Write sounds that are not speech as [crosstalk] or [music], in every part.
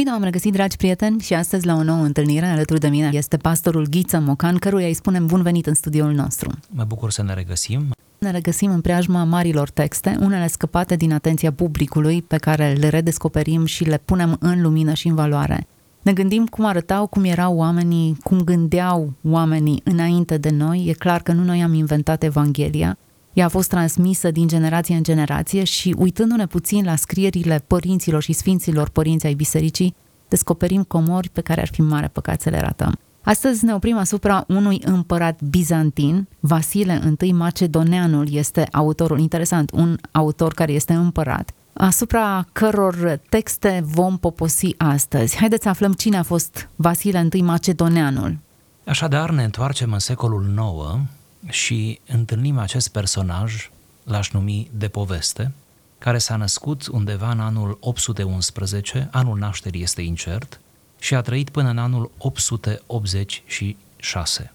Bine am regăsit, dragi prieteni, și astăzi la o nouă întâlnire alături de mine este pastorul Ghiță Mocan, căruia îi spunem bun venit în studioul nostru. Mă bucur să ne regăsim. Ne regăsim în preajma marilor texte, unele scăpate din atenția publicului, pe care le redescoperim și le punem în lumină și în valoare. Ne gândim cum arătau, cum erau oamenii, cum gândeau oamenii înainte de noi. E clar că nu noi am inventat Evanghelia, ea a fost transmisă din generație în generație și uitându-ne puțin la scrierile părinților și sfinților părinți ai bisericii, descoperim comori pe care ar fi mare păcat să le ratăm. Astăzi ne oprim asupra unui împărat bizantin, Vasile I Macedoneanul este autorul, interesant, un autor care este împărat, asupra căror texte vom poposi astăzi. Haideți să aflăm cine a fost Vasile I Macedoneanul. Așadar, ne întoarcem în secolul IX și întâlnim acest personaj, l-aș numi de poveste, care s-a născut undeva în anul 811, anul nașterii este incert, și a trăit până în anul 886.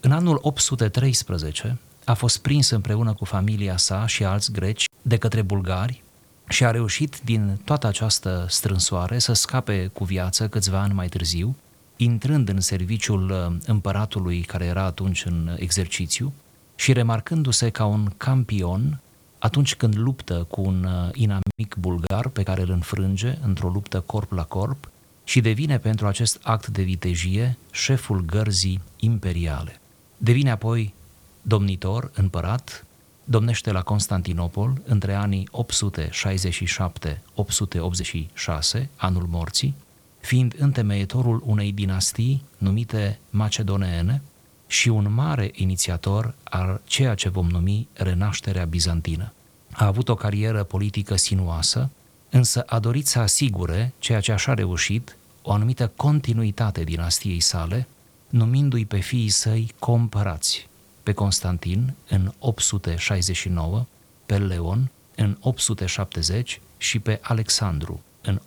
În anul 813 a fost prins împreună cu familia sa și alți greci de către bulgari și a reușit din toată această strânsoare să scape cu viață câțiva ani mai târziu, intrând în serviciul uh, împăratului care era atunci în exercițiu și remarcându-se ca un campion atunci când luptă cu un uh, inamic bulgar pe care îl înfrânge într-o luptă corp la corp și devine pentru acest act de vitejie șeful gărzii imperiale. Devine apoi domnitor, împărat, domnește la Constantinopol între anii 867-886, anul morții, fiind întemeietorul unei dinastii numite macedoneene și un mare inițiator al ceea ce vom numi renașterea bizantină. A avut o carieră politică sinuoasă, însă a dorit să asigure ceea ce așa a reușit, o anumită continuitate dinastiei sale, numindu-i pe fiii săi compărați, pe Constantin în 869, pe Leon în 870 și pe Alexandru în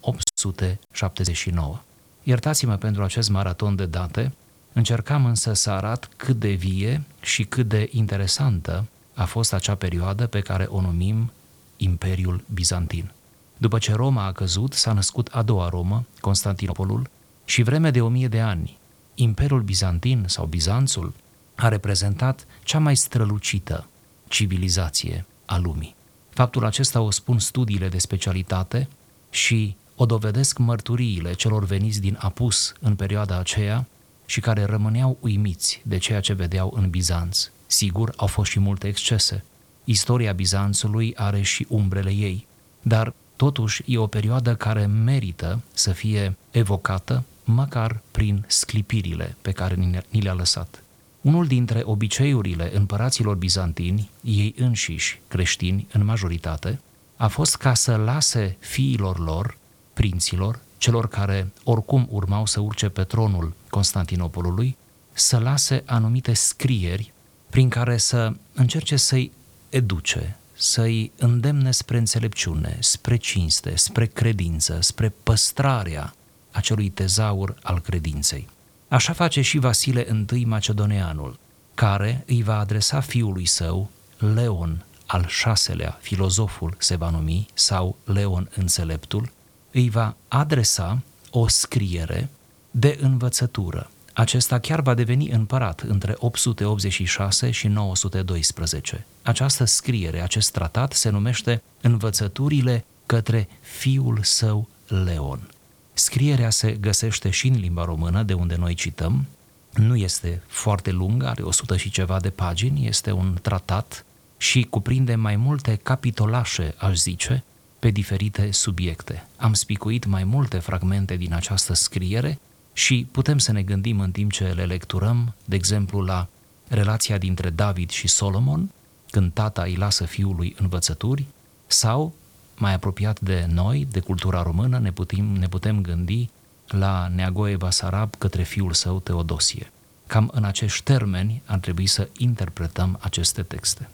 879. Iertați-mă pentru acest maraton de date, încercam însă să arat cât de vie și cât de interesantă a fost acea perioadă pe care o numim Imperiul Bizantin. După ce Roma a căzut, s-a născut a doua Romă, Constantinopolul, și vreme de o mie de ani, Imperiul Bizantin sau Bizanțul a reprezentat cea mai strălucită civilizație a lumii. Faptul acesta o spun studiile de specialitate și o dovedesc mărturiile celor veniți din Apus în perioada aceea și care rămâneau uimiți de ceea ce vedeau în Bizanț. Sigur, au fost și multe excese. Istoria Bizanțului are și umbrele ei, dar totuși e o perioadă care merită să fie evocată măcar prin sclipirile pe care ni le-a lăsat. Unul dintre obiceiurile împăraților bizantini, ei înșiși creștini în majoritate, a fost ca să lase fiilor lor, prinților, celor care oricum urmau să urce pe tronul Constantinopolului, să lase anumite scrieri prin care să încerce să-i educe, să-i îndemne spre înțelepciune, spre cinste, spre credință, spre păstrarea acelui tezaur al credinței. Așa face și Vasile I Macedoneanul, care îi va adresa fiului său, Leon al șaselea, filozoful se va numi, sau Leon Înțeleptul, îi va adresa o scriere de învățătură. Acesta chiar va deveni împărat între 886 și 912. Această scriere, acest tratat se numește Învățăturile către fiul său Leon. Scrierea se găsește și în limba română, de unde noi cităm. Nu este foarte lungă, are 100 și ceva de pagini, este un tratat și cuprinde mai multe capitolașe, aș zice, pe diferite subiecte. Am spicuit mai multe fragmente din această scriere și putem să ne gândim în timp ce le lecturăm, de exemplu, la relația dintre David și Solomon, când tata îi lasă fiului învățături, sau, mai apropiat de noi, de cultura română, ne putem, ne putem gândi la Neagoe Basarab către fiul său Teodosie. cam în acești termeni ar trebui să interpretăm aceste texte.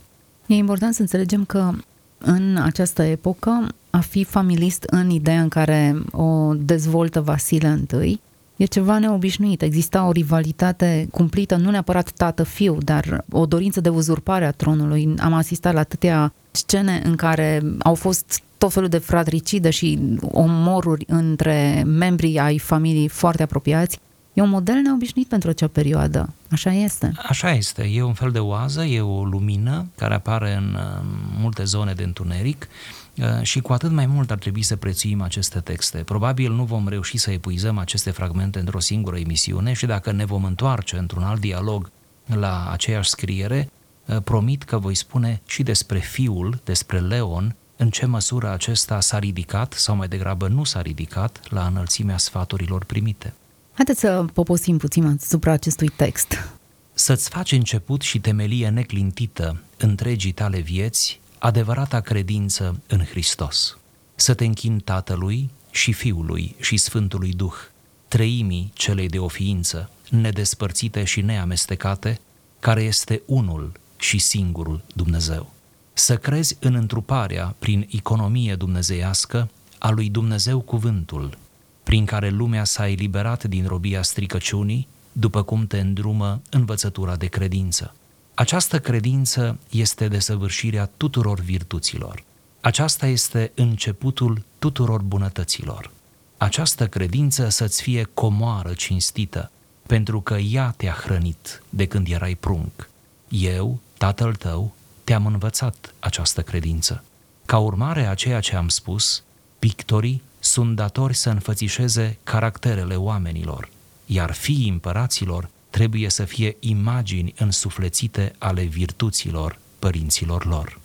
E important să înțelegem că în această epocă a fi familist în ideea în care o dezvoltă Vasile I e ceva neobișnuit. Exista o rivalitate cumplită, nu neapărat tată-fiu, dar o dorință de uzurpare a tronului. Am asistat la atâtea scene în care au fost tot felul de fratricide și omoruri între membrii ai familiei foarte apropiați. E un model neobișnuit pentru acea perioadă. Așa este. Așa este. E un fel de oază, e o lumină care apare în uh, multe zone de întuneric uh, și cu atât mai mult ar trebui să prețuim aceste texte. Probabil nu vom reuși să epuizăm aceste fragmente într-o singură emisiune și dacă ne vom întoarce într-un alt dialog la aceeași scriere, uh, promit că voi spune și despre fiul, despre Leon, în ce măsură acesta s-a ridicat sau mai degrabă nu s-a ridicat la înălțimea sfaturilor primite. Haideți să poposim puțin asupra acestui text. Să-ți faci început și temelie neclintită întregii tale vieți, adevărata credință în Hristos. Să te închin Tatălui și Fiului și Sfântului Duh, treimii celei de o ființă, nedespărțite și neamestecate, care este unul și singurul Dumnezeu. Să crezi în întruparea prin economie dumnezeiască a lui Dumnezeu cuvântul, prin care lumea s-a eliberat din robia stricăciunii, după cum te îndrumă învățătura de credință. Această credință este desăvârșirea tuturor virtuților. Aceasta este începutul tuturor bunătăților. Această credință să-ți fie comoară cinstită, pentru că ea te-a hrănit de când erai prunc. Eu, tatăl tău, te-am învățat această credință. Ca urmare a ceea ce am spus, pictorii sunt datori să înfățișeze caracterele oamenilor, iar fiii împăraților trebuie să fie imagini însuflețite ale virtuților părinților lor.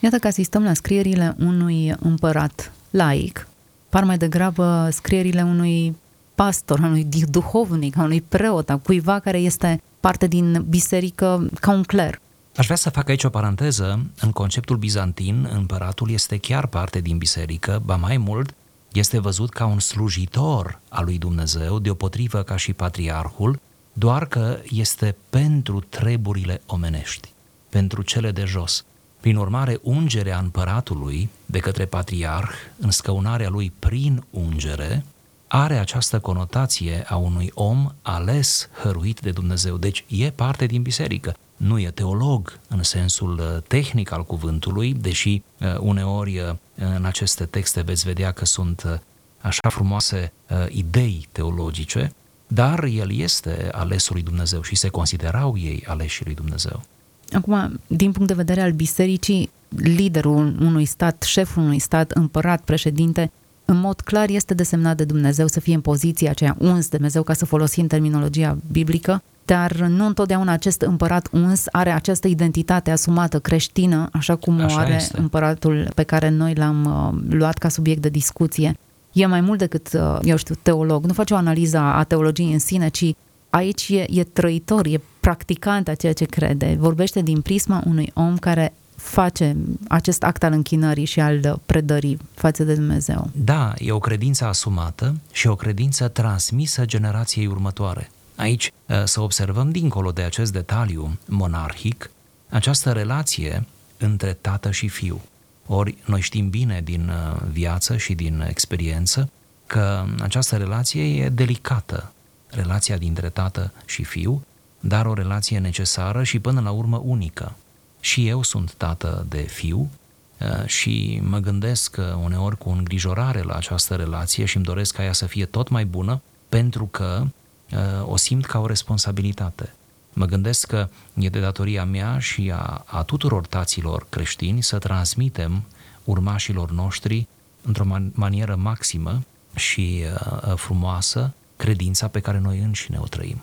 Iată că asistăm la scrierile unui împărat laic, par mai degrabă scrierile unui pastor, unui duhovnic, unui preot, a cuiva care este parte din biserică ca un cler. Aș vrea să fac aici o paranteză. În conceptul bizantin, împăratul este chiar parte din biserică, ba mai mult, este văzut ca un slujitor al lui Dumnezeu, deopotrivă ca și patriarhul, doar că este pentru treburile omenești, pentru cele de jos. Prin urmare, ungerea împăratului de către patriarh, în scăunarea lui prin ungere, are această conotație a unui om ales, hăruit de Dumnezeu. Deci e parte din biserică nu e teolog în sensul uh, tehnic al cuvântului, deși uh, uneori uh, în aceste texte veți vedea că sunt așa frumoase idei teologice, dar el este alesul lui Dumnezeu și se considerau ei aleșii lui Dumnezeu. Acum, din punct de vedere al bisericii, liderul unui stat, șeful unui stat, împărat, președinte, în mod clar este desemnat de Dumnezeu să fie în poziția aceea uns de Dumnezeu, ca să folosim terminologia biblică, dar nu întotdeauna acest împărat uns are această identitate asumată creștină, așa cum așa o are este. împăratul pe care noi l-am uh, luat ca subiect de discuție. E mai mult decât, uh, eu știu, teolog. Nu face o analiză a teologiei în sine, ci aici e, e trăitor, e practicant a ceea ce crede. Vorbește din prisma unui om care face acest act al închinării și al predării față de Dumnezeu. Da, e o credință asumată și o credință transmisă generației următoare. Aici ă, să observăm, dincolo de acest detaliu monarhic, această relație între tată și fiu. Ori noi știm bine din ă, viață și din experiență că această relație e delicată, relația dintre tată și fiu, dar o relație necesară și până la urmă unică. Și eu sunt tată de fiu ă, și mă gândesc uneori cu îngrijorare la această relație și îmi doresc ca ea să fie tot mai bună, pentru că o simt ca o responsabilitate. Mă gândesc că e de datoria mea și a, a tuturor taților creștini să transmitem urmașilor noștri într-o man- manieră maximă și uh, frumoasă credința pe care noi înșine o trăim.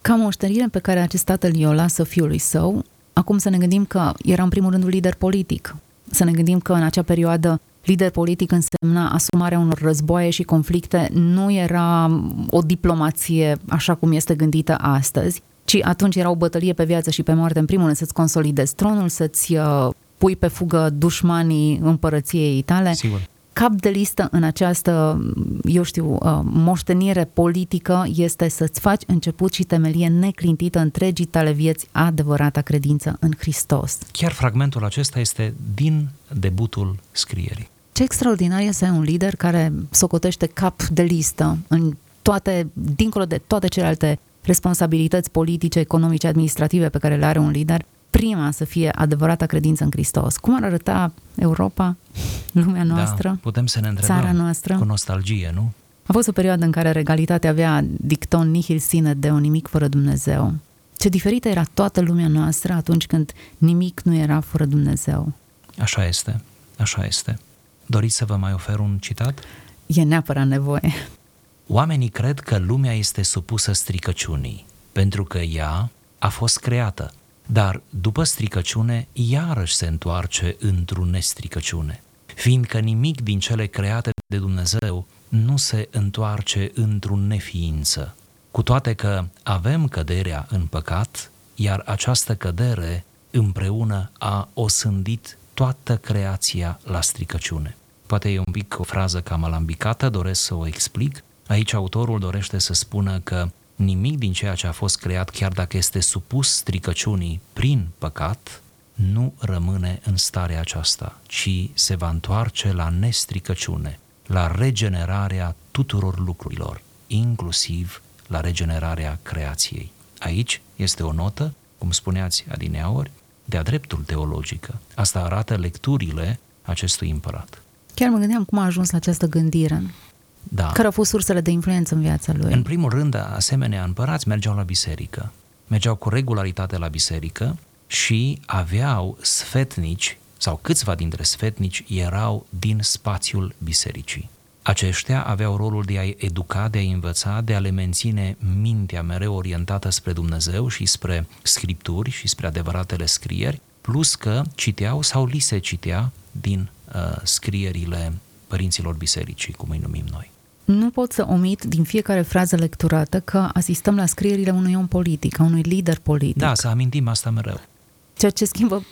Ca moștenire pe care acest tatăl i-o lasă fiului său, acum să ne gândim că era în primul rând un lider politic. Să ne gândim că în acea perioadă lider politic însemna asumarea unor războaie și conflicte, nu era o diplomație așa cum este gândită astăzi, ci atunci era o bătălie pe viață și pe moarte, în primul rând să-ți consolidezi tronul, să-ți uh, pui pe fugă dușmanii împărăției tale. Sigur. cap de listă în această, eu știu, uh, moștenire politică este să-ți faci început și temelie neclintită întregii tale vieți adevărata credință în Hristos. Chiar fragmentul acesta este din debutul scrierii. Ce extraordinar este să ai un lider care socotește cap de listă în toate, dincolo de toate celelalte responsabilități politice, economice, administrative pe care le are un lider, prima să fie adevărata credință în Hristos. Cum ar arăta Europa, lumea noastră, da, putem să ne întrebăm țara noastră? Cu nostalgie, nu? A fost o perioadă în care regalitatea avea dicton nihil sine de un nimic fără Dumnezeu. Ce diferită era toată lumea noastră atunci când nimic nu era fără Dumnezeu. Așa este, așa este. Doriți să vă mai ofer un citat? E neapărat nevoie. Oamenii cred că lumea este supusă stricăciunii, pentru că ea a fost creată, dar după stricăciune iarăși se întoarce într-o nestricăciune, fiindcă nimic din cele create de Dumnezeu nu se întoarce într-o neființă. Cu toate că avem căderea în păcat, iar această cădere împreună a osândit toată creația la stricăciune. Poate e un pic o frază cam alambicată, doresc să o explic. Aici autorul dorește să spună că nimic din ceea ce a fost creat, chiar dacă este supus stricăciunii prin păcat, nu rămâne în starea aceasta, ci se va întoarce la nestricăciune, la regenerarea tuturor lucrurilor, inclusiv la regenerarea creației. Aici este o notă, cum spuneați adineauri, de-a dreptul teologică. Asta arată lecturile acestui împărat. Chiar mă gândeam cum a ajuns la această gândire. Da. Care au fost sursele de influență în viața lui? În primul rând, asemenea împărați mergeau la biserică. Mergeau cu regularitate la biserică și aveau sfetnici, sau câțiva dintre sfetnici erau din spațiul bisericii. Aceștia aveau rolul de a-i educa, de a-i învăța, de a le menține mintea mereu orientată spre Dumnezeu și spre scripturi și spre adevăratele scrieri, plus că citeau sau li se citea din uh, scrierile părinților bisericii, cum îi numim noi. Nu pot să omit din fiecare frază lecturată că asistăm la scrierile unui om politic, a unui lider politic. Da, să amintim asta mereu. Ceea ce schimbă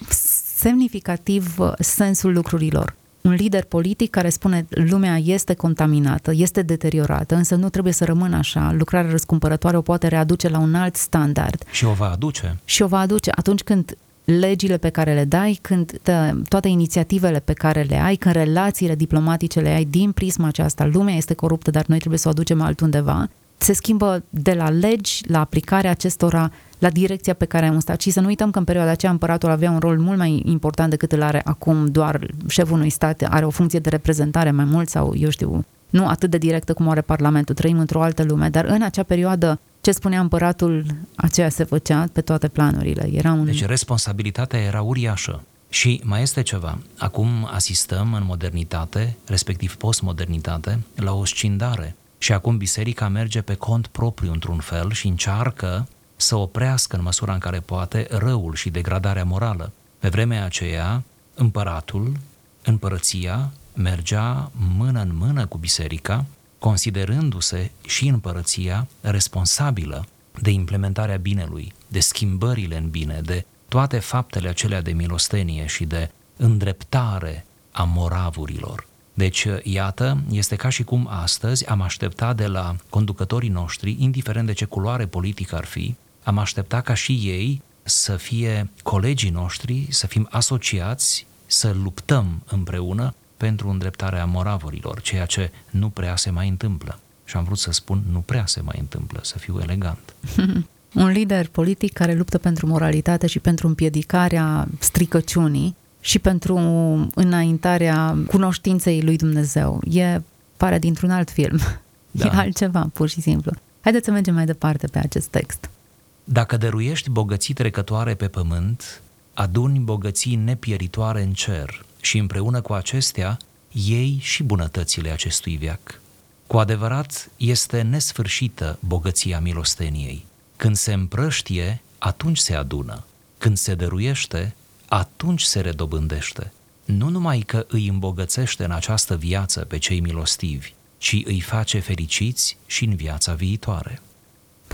semnificativ uh, sensul lucrurilor. Un lider politic care spune lumea este contaminată, este deteriorată, însă nu trebuie să rămână așa. Lucrarea răscumpărătoare o poate readuce la un alt standard. Și o va aduce. Și o va aduce atunci când legile pe care le dai, când toate inițiativele pe care le ai, când relațiile diplomatice le ai din prisma aceasta, lumea este coruptă, dar noi trebuie să o aducem altundeva, se schimbă de la legi la aplicarea acestora la direcția pe care am stat. Și să nu uităm că în perioada aceea împăratul avea un rol mult mai important decât îl are acum doar șeful unui stat, are o funcție de reprezentare mai mult sau, eu știu, nu atât de directă cum are Parlamentul, trăim într-o altă lume, dar în acea perioadă ce spunea împăratul, aceea se făcea pe toate planurile. Era un... Deci responsabilitatea era uriașă. Și mai este ceva. Acum asistăm în modernitate, respectiv postmodernitate, la o scindare. Și acum biserica merge pe cont propriu într-un fel și încearcă să oprească în măsura în care poate răul și degradarea morală. Pe vremea aceea, împăratul, împărăția, mergea mână în mână cu biserica considerându-se și împărăția responsabilă de implementarea binelui, de schimbările în bine, de toate faptele acelea de milostenie și de îndreptare a moravurilor. Deci, iată, este ca și cum astăzi am așteptat de la conducătorii noștri, indiferent de ce culoare politică ar fi, am așteptat ca și ei să fie colegii noștri, să fim asociați, să luptăm împreună pentru îndreptarea moravurilor, ceea ce nu prea se mai întâmplă. Și am vrut să spun, nu prea se mai întâmplă, să fiu elegant. [laughs] Un lider politic care luptă pentru moralitate și pentru împiedicarea stricăciunii și pentru înaintarea cunoștinței lui Dumnezeu. E, pare dintr-un alt film. [laughs] Da. E altceva, pur și simplu. Haideți să mergem mai departe pe acest text. Dacă dăruiești bogății trecătoare pe pământ, aduni bogății nepieritoare în cer și împreună cu acestea ei și bunătățile acestui viac. Cu adevărat, este nesfârșită bogăția milosteniei. Când se împrăștie, atunci se adună. Când se dăruiește, atunci se redobândește. Nu numai că îi îmbogățește în această viață pe cei milostivi, ci îi face fericiți și în viața viitoare.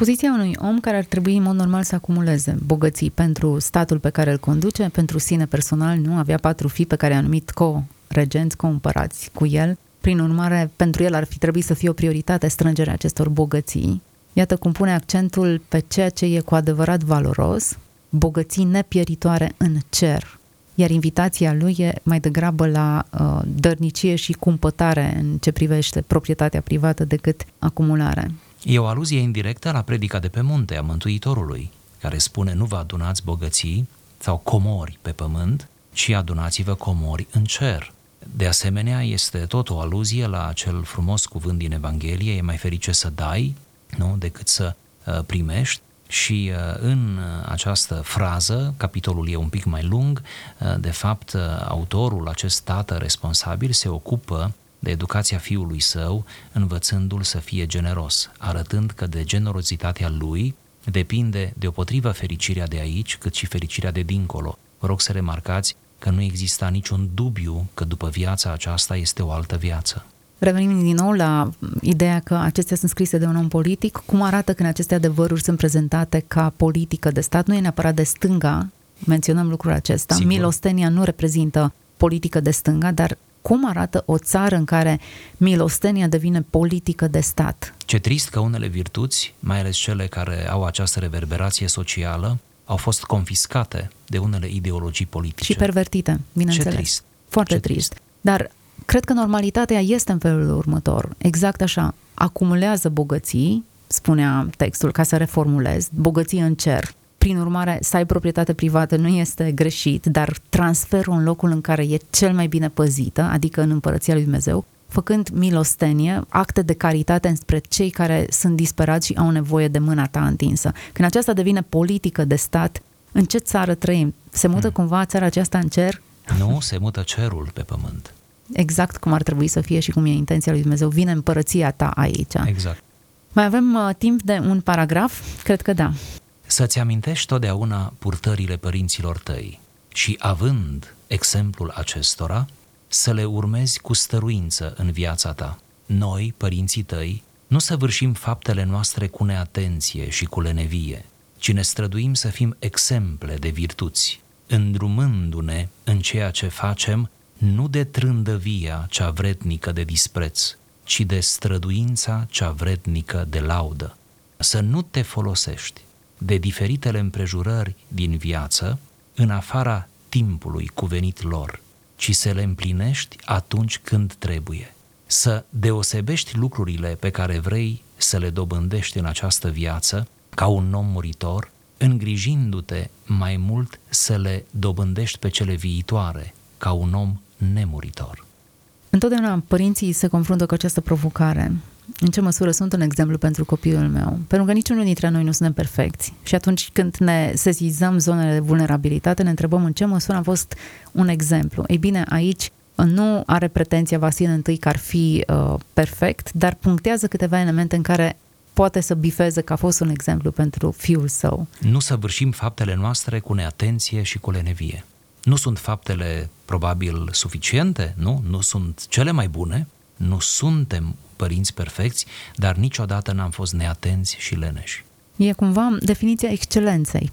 Poziția unui om care ar trebui în mod normal să acumuleze bogății pentru statul pe care îl conduce, pentru sine personal, nu avea patru fii pe care a numit co regenți co-împărați cu el. Prin urmare, pentru el ar fi trebuit să fie o prioritate strângerea acestor bogății. Iată cum pune accentul pe ceea ce e cu adevărat valoros, bogății nepieritoare în cer. Iar invitația lui e mai degrabă la uh, dărnicie și cumpătare în ce privește proprietatea privată decât acumulare. E o aluzie indirectă la predica de pe munte a Mântuitorului, care spune nu vă adunați bogății sau comori pe pământ, ci adunați-vă comori în cer. De asemenea, este tot o aluzie la acel frumos cuvânt din Evanghelie, e mai ferice să dai, nu, decât să uh, primești. Și uh, în această frază, capitolul e un pic mai lung, uh, de fapt, autorul, acest tată responsabil, se ocupă de educația fiului său, învățându-l să fie generos, arătând că de generozitatea lui depinde deopotrivă fericirea de aici, cât și fericirea de dincolo. Vă rog să remarcați că nu exista niciun dubiu că după viața aceasta este o altă viață. Revenim din nou la ideea că acestea sunt scrise de un om politic. Cum arată când aceste adevăruri sunt prezentate ca politică de stat? Nu e neapărat de stânga, menționăm lucrul acesta. Sigur. Milostenia nu reprezintă politică de stânga, dar cum arată o țară în care milostenia devine politică de stat? Ce trist că unele virtuți, mai ales cele care au această reverberație socială, au fost confiscate de unele ideologii politice. Și pervertite, bineînțeles. Ce trist. Foarte Ce trist. trist. Dar cred că normalitatea este în felul următor. Exact așa. Acumulează bogății, spunea textul, ca să reformulez, bogății în cer. Prin urmare, să ai proprietate privată nu este greșit, dar transferul în locul în care e cel mai bine păzită, adică în împărăția lui Dumnezeu, făcând milostenie, acte de caritate înspre cei care sunt disperați și au nevoie de mâna ta întinsă. Când aceasta devine politică de stat, în ce țară trăim? Se mută hmm. cumva țara aceasta în cer? Nu, se mută cerul pe pământ. Exact cum ar trebui să fie și cum e intenția lui Dumnezeu. Vine împărăția ta aici. Exact. Mai avem uh, timp de un paragraf? Cred că da. Să-ți amintești totdeauna purtările părinților tăi și având exemplul acestora, să le urmezi cu stăruință în viața ta. Noi, părinții tăi, nu săvârșim faptele noastre cu neatenție și cu lenevie, ci ne străduim să fim exemple de virtuți, îndrumându-ne în ceea ce facem nu de trândăvia cea vrednică de dispreț, ci de străduința cea vrednică de laudă. Să nu te folosești de diferitele împrejurări din viață în afara timpului cuvenit lor, ci să le împlinești atunci când trebuie. Să deosebești lucrurile pe care vrei să le dobândești în această viață ca un om muritor, îngrijindu-te mai mult să le dobândești pe cele viitoare ca un om nemuritor. Întotdeauna părinții se confruntă cu această provocare. În ce măsură sunt un exemplu pentru copilul meu? Pentru că niciunul dintre noi nu suntem perfecți. Și atunci când ne sezizăm zonele de vulnerabilitate, ne întrebăm în ce măsură am fost un exemplu. Ei bine, aici nu are pretenția Vasil întâi că ar fi uh, perfect, dar punctează câteva elemente în care poate să bifeze că a fost un exemplu pentru fiul său. Nu săvârșim faptele noastre cu neatenție și cu lenevie. Nu sunt faptele probabil suficiente, nu? Nu sunt cele mai bune, nu suntem părinți perfecți, dar niciodată n-am fost neatenți și leneși. E cumva definiția excelenței.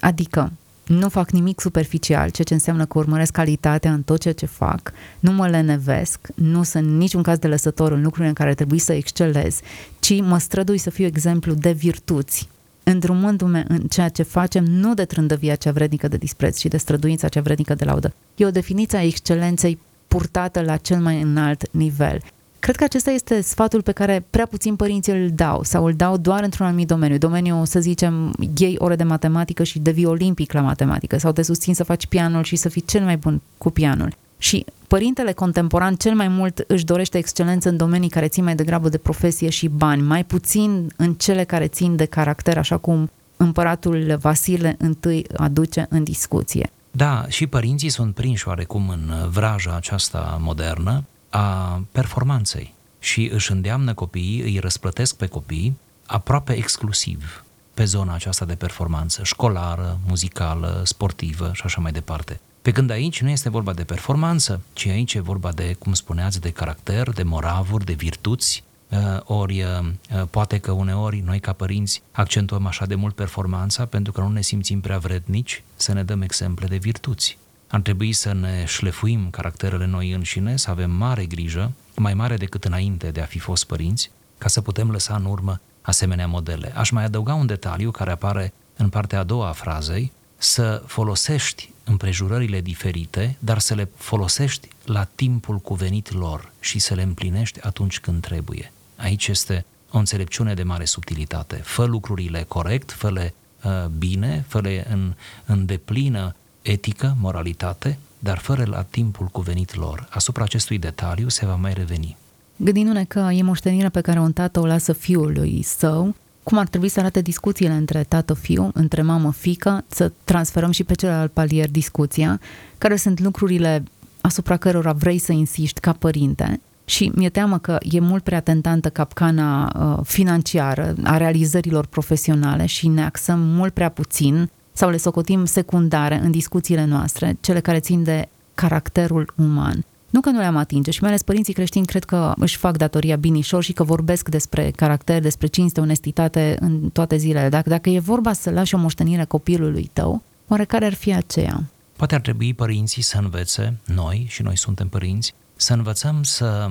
Adică nu fac nimic superficial, ceea ce înseamnă că urmăresc calitatea în tot ceea ce fac, nu mă lenevesc, nu sunt niciun caz de lăsător în lucrurile în care trebuie să excelez, ci mă strădui să fiu exemplu de virtuți, îndrumându-mă în ceea ce facem, nu de trândăvia cea vrednică de dispreț, ci de străduința cea vrednică de laudă. E o definiție a excelenței purtată la cel mai înalt nivel. Cred că acesta este sfatul pe care prea puțin părinți îl dau sau îl dau doar într-un anumit domeniu. Domeniul, să zicem, iei ore de matematică și devii olimpic la matematică sau te susțin să faci pianul și să fii cel mai bun cu pianul. Și părintele contemporan cel mai mult își dorește excelență în domenii care țin mai degrabă de profesie și bani, mai puțin în cele care țin de caracter, așa cum împăratul Vasile întâi aduce în discuție. Da, și părinții sunt prinși oarecum în vraja aceasta modernă a performanței și își îndeamnă copiii, îi răsplătesc pe copii aproape exclusiv pe zona aceasta de performanță, școlară, muzicală, sportivă și așa mai departe. Pe când aici nu este vorba de performanță, ci aici e vorba de, cum spuneați, de caracter, de moravuri, de virtuți, uh, ori uh, poate că uneori noi ca părinți accentuăm așa de mult performanța pentru că nu ne simțim prea vrednici să ne dăm exemple de virtuți. Ar trebui să ne șlefuim caracterele noi înșine, să avem mare grijă, mai mare decât înainte de a fi fost părinți, ca să putem lăsa în urmă asemenea modele. Aș mai adăuga un detaliu care apare în partea a doua a frazei, să folosești împrejurările diferite, dar să le folosești la timpul cuvenit lor și să le împlinești atunci când trebuie. Aici este o înțelepciune de mare subtilitate. Fă lucrurile corect, fă-le uh, bine, fă-le în, în deplină etică, moralitate, dar fără la timpul cuvenit lor. Asupra acestui detaliu se va mai reveni. Gândindu-ne că e moștenirea pe care un tată o lasă fiului său, cum ar trebui să arate discuțiile între tată-fiu, între mamă-fică, să transferăm și pe celălalt palier discuția, care sunt lucrurile asupra cărora vrei să insiști ca părinte. Și mi-e teamă că e mult prea tentantă capcana uh, financiară a realizărilor profesionale și ne axăm mult prea puțin sau le socotim secundare în discuțiile noastre, cele care țin de caracterul uman. Nu că nu le-am atinge și mai ales părinții creștini cred că își fac datoria binișor și că vorbesc despre caracter, despre cinste, onestitate în toate zilele. Dacă, dacă e vorba să lași o moștenire copilului tău, oare care ar fi aceea? Poate ar trebui părinții să învețe, noi, și noi suntem părinți, să învățăm să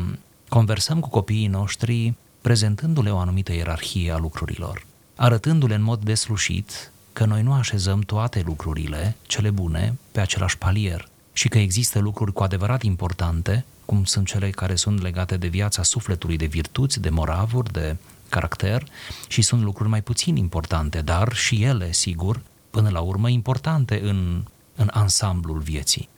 conversăm cu copiii noștri prezentându-le o anumită ierarhie a lucrurilor, arătându-le în mod deslușit că noi nu așezăm toate lucrurile, cele bune, pe același palier și că există lucruri cu adevărat importante, cum sunt cele care sunt legate de viața sufletului, de virtuți, de moravuri, de caracter și sunt lucruri mai puțin importante, dar și ele, sigur, până la urmă importante în, în ansamblul vieții.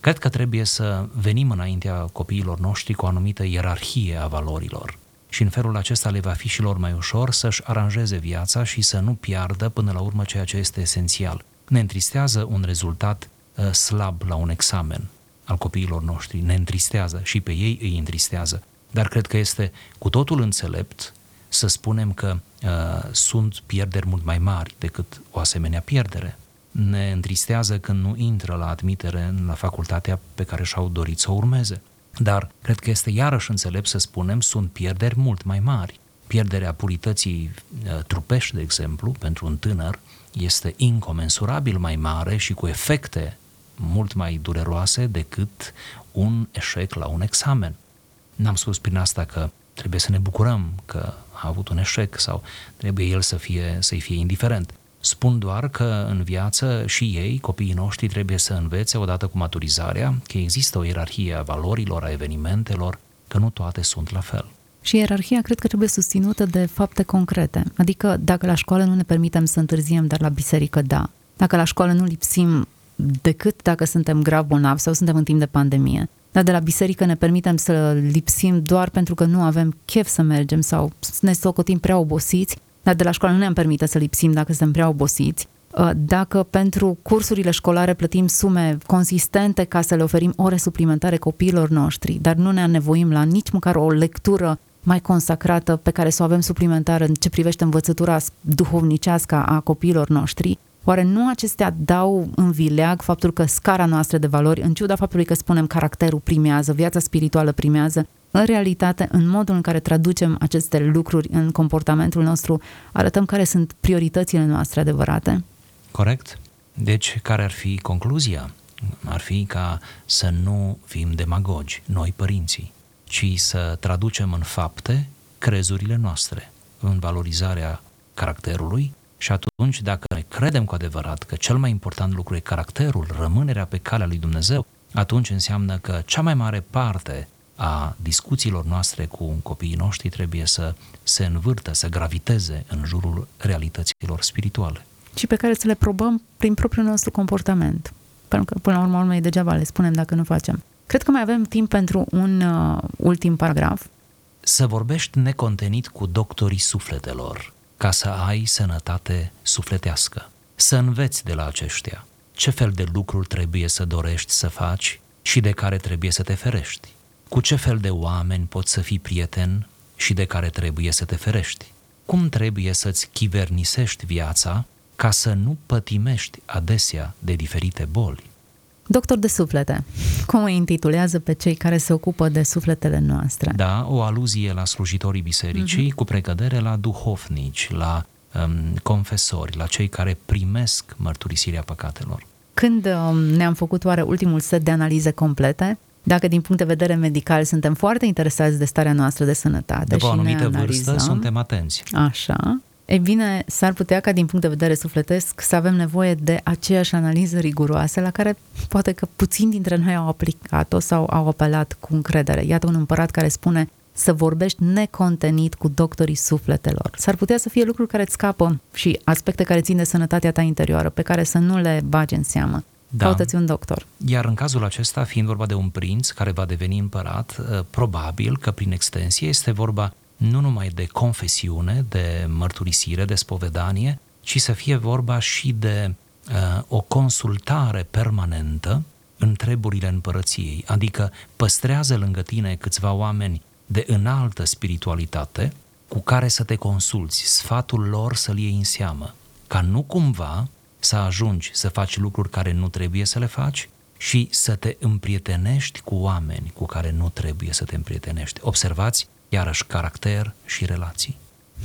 Cred că trebuie să venim înaintea copiilor noștri cu o anumită ierarhie a valorilor și în felul acesta le va fi și lor mai ușor să-și aranjeze viața și să nu piardă până la urmă ceea ce este esențial. Ne întristează un rezultat uh, slab la un examen al copiilor noștri, ne întristează și pe ei îi întristează, dar cred că este cu totul înțelept să spunem că uh, sunt pierderi mult mai mari decât o asemenea pierdere. Ne întristează când nu intră la admitere la facultatea pe care și-au dorit să o urmeze. Dar cred că este iarăși înțelept să spunem, sunt pierderi mult mai mari. Pierderea purității uh, trupești, de exemplu, pentru un tânăr, este incomensurabil mai mare și cu efecte mult mai dureroase decât un eșec la un examen. N-am spus prin asta că trebuie să ne bucurăm că a avut un eșec sau trebuie el să fie, să-i fie indiferent. Spun doar că în viață și ei, copiii noștri, trebuie să învețe odată cu maturizarea că există o ierarhie a valorilor, a evenimentelor, că nu toate sunt la fel. Și ierarhia cred că trebuie susținută de fapte concrete. Adică dacă la școală nu ne permitem să întârziem, dar la biserică da. Dacă la școală nu lipsim decât dacă suntem grav bolnavi sau suntem în timp de pandemie. Dar de la biserică ne permitem să lipsim doar pentru că nu avem chef să mergem sau ne socotim prea obosiți, dar de la școală nu ne-am permite să lipsim dacă suntem prea obosiți. Uh, dacă pentru cursurile școlare plătim sume consistente ca să le oferim ore suplimentare copiilor noștri, dar nu ne nevoim la nici măcar o lectură mai consacrată pe care să o avem suplimentară în ce privește învățătura duhovnicească a copiilor noștri, Oare nu acestea dau în vileag faptul că scara noastră de valori, în ciuda faptului că spunem caracterul primează, viața spirituală primează, în realitate, în modul în care traducem aceste lucruri în comportamentul nostru, arătăm care sunt prioritățile noastre adevărate? Corect. Deci, care ar fi concluzia? Ar fi ca să nu fim demagogi, noi părinții, ci să traducem în fapte crezurile noastre, în valorizarea caracterului și atunci, dacă noi credem cu adevărat că cel mai important lucru e caracterul, rămânerea pe calea lui Dumnezeu, atunci înseamnă că cea mai mare parte a discuțiilor noastre cu copiii noștri trebuie să se învârtă, să graviteze în jurul realităților spirituale. Și pe care să le probăm prin propriul nostru comportament. Pentru că, până la urmă, urmei, degeaba le spunem dacă nu facem. Cred că mai avem timp pentru un uh, ultim paragraf. Să vorbești necontenit cu doctorii sufletelor, ca să ai sănătate sufletească. Să înveți de la aceștia ce fel de lucruri trebuie să dorești să faci și de care trebuie să te ferești. Cu ce fel de oameni poți să fii prieten și de care trebuie să te ferești. Cum trebuie să-ți chivernisești viața ca să nu pătimești adesea de diferite boli. Doctor de suflete, cum îi intitulează pe cei care se ocupă de sufletele noastre? Da, o aluzie la slujitorii bisericii, uh-huh. cu precădere la duhovnici, la um, confesori, la cei care primesc mărturisirea păcatelor. când um, ne-am făcut oare ultimul set de analize complete, dacă din punct de vedere medical suntem foarte interesați de starea noastră de sănătate După o și ne anumită analizăm, vârstă suntem atenți. Așa. E bine, s-ar putea ca din punct de vedere sufletesc să avem nevoie de aceeași analiză riguroasă la care poate că puțin dintre noi au aplicat-o sau au apelat cu încredere. Iată un împărat care spune să vorbești necontenit cu doctorii sufletelor. S-ar putea să fie lucruri care îți scapă și aspecte care țin de sănătatea ta interioară, pe care să nu le bagi în seamă. Da. Caută-ți un doctor. Iar în cazul acesta, fiind vorba de un prinț care va deveni împărat, uh, probabil că prin extensie este vorba nu numai de confesiune, de mărturisire, de spovedanie, ci să fie vorba și de uh, o consultare permanentă în treburile împărăției, adică păstrează lângă tine câțiva oameni de înaltă spiritualitate cu care să te consulți, sfatul lor să-l iei în seamă, ca nu cumva să ajungi să faci lucruri care nu trebuie să le faci și să te împrietenești cu oameni cu care nu trebuie să te împrietenești. Observați, iarăși, caracter și relații.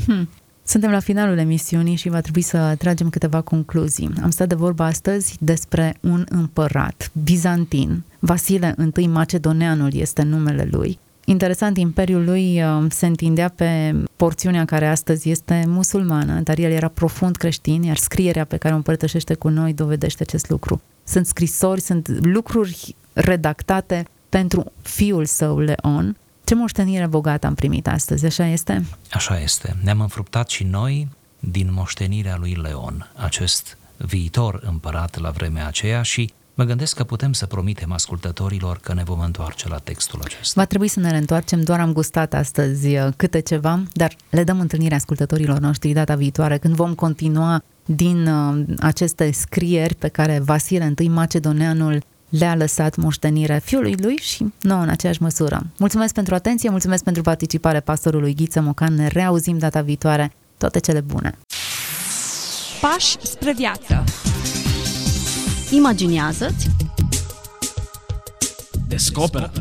Hmm. Suntem la finalul emisiunii și va trebui să tragem câteva concluzii. Am stat de vorba astăzi despre un împărat bizantin. Vasile I Macedoneanul este numele lui. Interesant, imperiul lui uh, se întindea pe porțiunea care astăzi este musulmană, dar el era profund creștin, iar scrierea pe care o împărtășește cu noi dovedește acest lucru. Sunt scrisori, sunt lucruri redactate pentru fiul său, Leon. Ce moștenire bogată am primit astăzi, așa este? Așa este. Ne-am înfruptat și noi din moștenirea lui Leon, acest viitor împărat la vremea aceea și Mă gândesc că putem să promitem ascultătorilor că ne vom întoarce la textul acesta. Va trebui să ne reîntoarcem, doar am gustat astăzi uh, câte ceva, dar le dăm întâlnire ascultătorilor noștri data viitoare, când vom continua din uh, aceste scrieri pe care Vasile I Macedoneanul le-a lăsat moștenire fiului lui și nouă în aceeași măsură. Mulțumesc pentru atenție, mulțumesc pentru participare pastorului Ghiță Mocan, ne reauzim data viitoare. Toate cele bune! Pași spre viață. Imaginează-ți. Descoperă.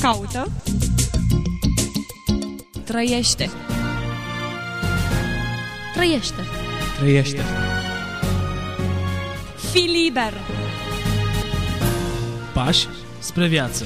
Caută. Trăiește. Trăiește. Trăiește. Fii liber Pași spre viață